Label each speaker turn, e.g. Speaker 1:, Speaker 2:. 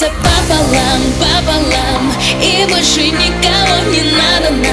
Speaker 1: мое пополам, пополам И больше никого не надо нам, надо.